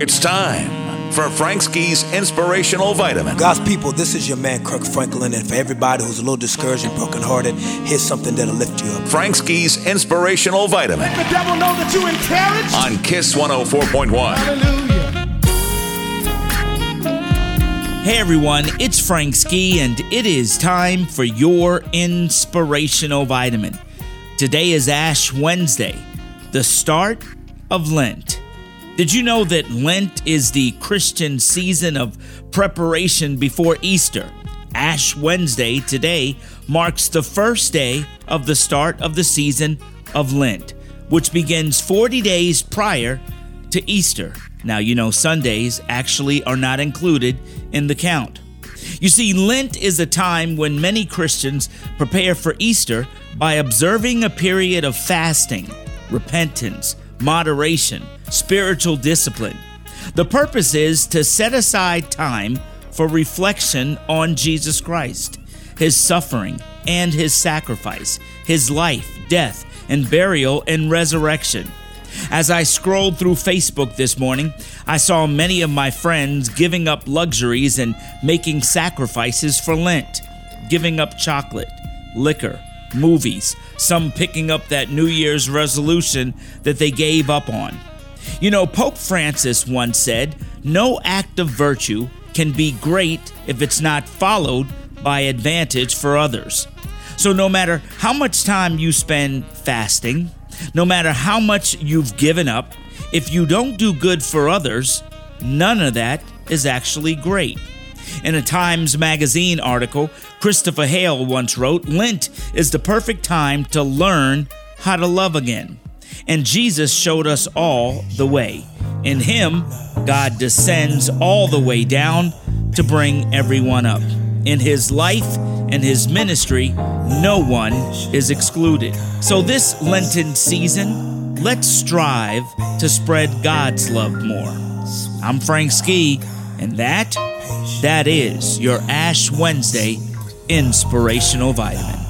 It's time for Frank Ski's Inspirational Vitamin. God's people, this is your man Kirk Franklin, and for everybody who's a little discouraged and brokenhearted, here's something that'll lift you up. Frank Ski's Inspirational Vitamin Let the devil know that you encouraged. on Kiss 104.1. Hallelujah. Hey everyone, it's Frank Ski, and it is time for your inspirational vitamin. Today is Ash Wednesday, the start of Lent. Did you know that Lent is the Christian season of preparation before Easter? Ash Wednesday today marks the first day of the start of the season of Lent, which begins 40 days prior to Easter. Now, you know, Sundays actually are not included in the count. You see, Lent is a time when many Christians prepare for Easter by observing a period of fasting, repentance, moderation, spiritual discipline. The purpose is to set aside time for reflection on Jesus Christ, his suffering and his sacrifice, his life, death, and burial and resurrection. As I scrolled through Facebook this morning, I saw many of my friends giving up luxuries and making sacrifices for Lent, giving up chocolate, liquor, movies, some picking up that New Year's resolution that they gave up on. You know, Pope Francis once said, No act of virtue can be great if it's not followed by advantage for others. So, no matter how much time you spend fasting, no matter how much you've given up, if you don't do good for others, none of that is actually great. In a Times Magazine article, Christopher Hale once wrote Lent is the perfect time to learn how to love again. And Jesus showed us all the way. In Him, God descends all the way down to bring everyone up. In His life and His ministry, no one is excluded. So, this Lenten season, let's strive to spread God's love more. I'm Frank Ski, and that, that is your Ash Wednesday inspirational vitamin.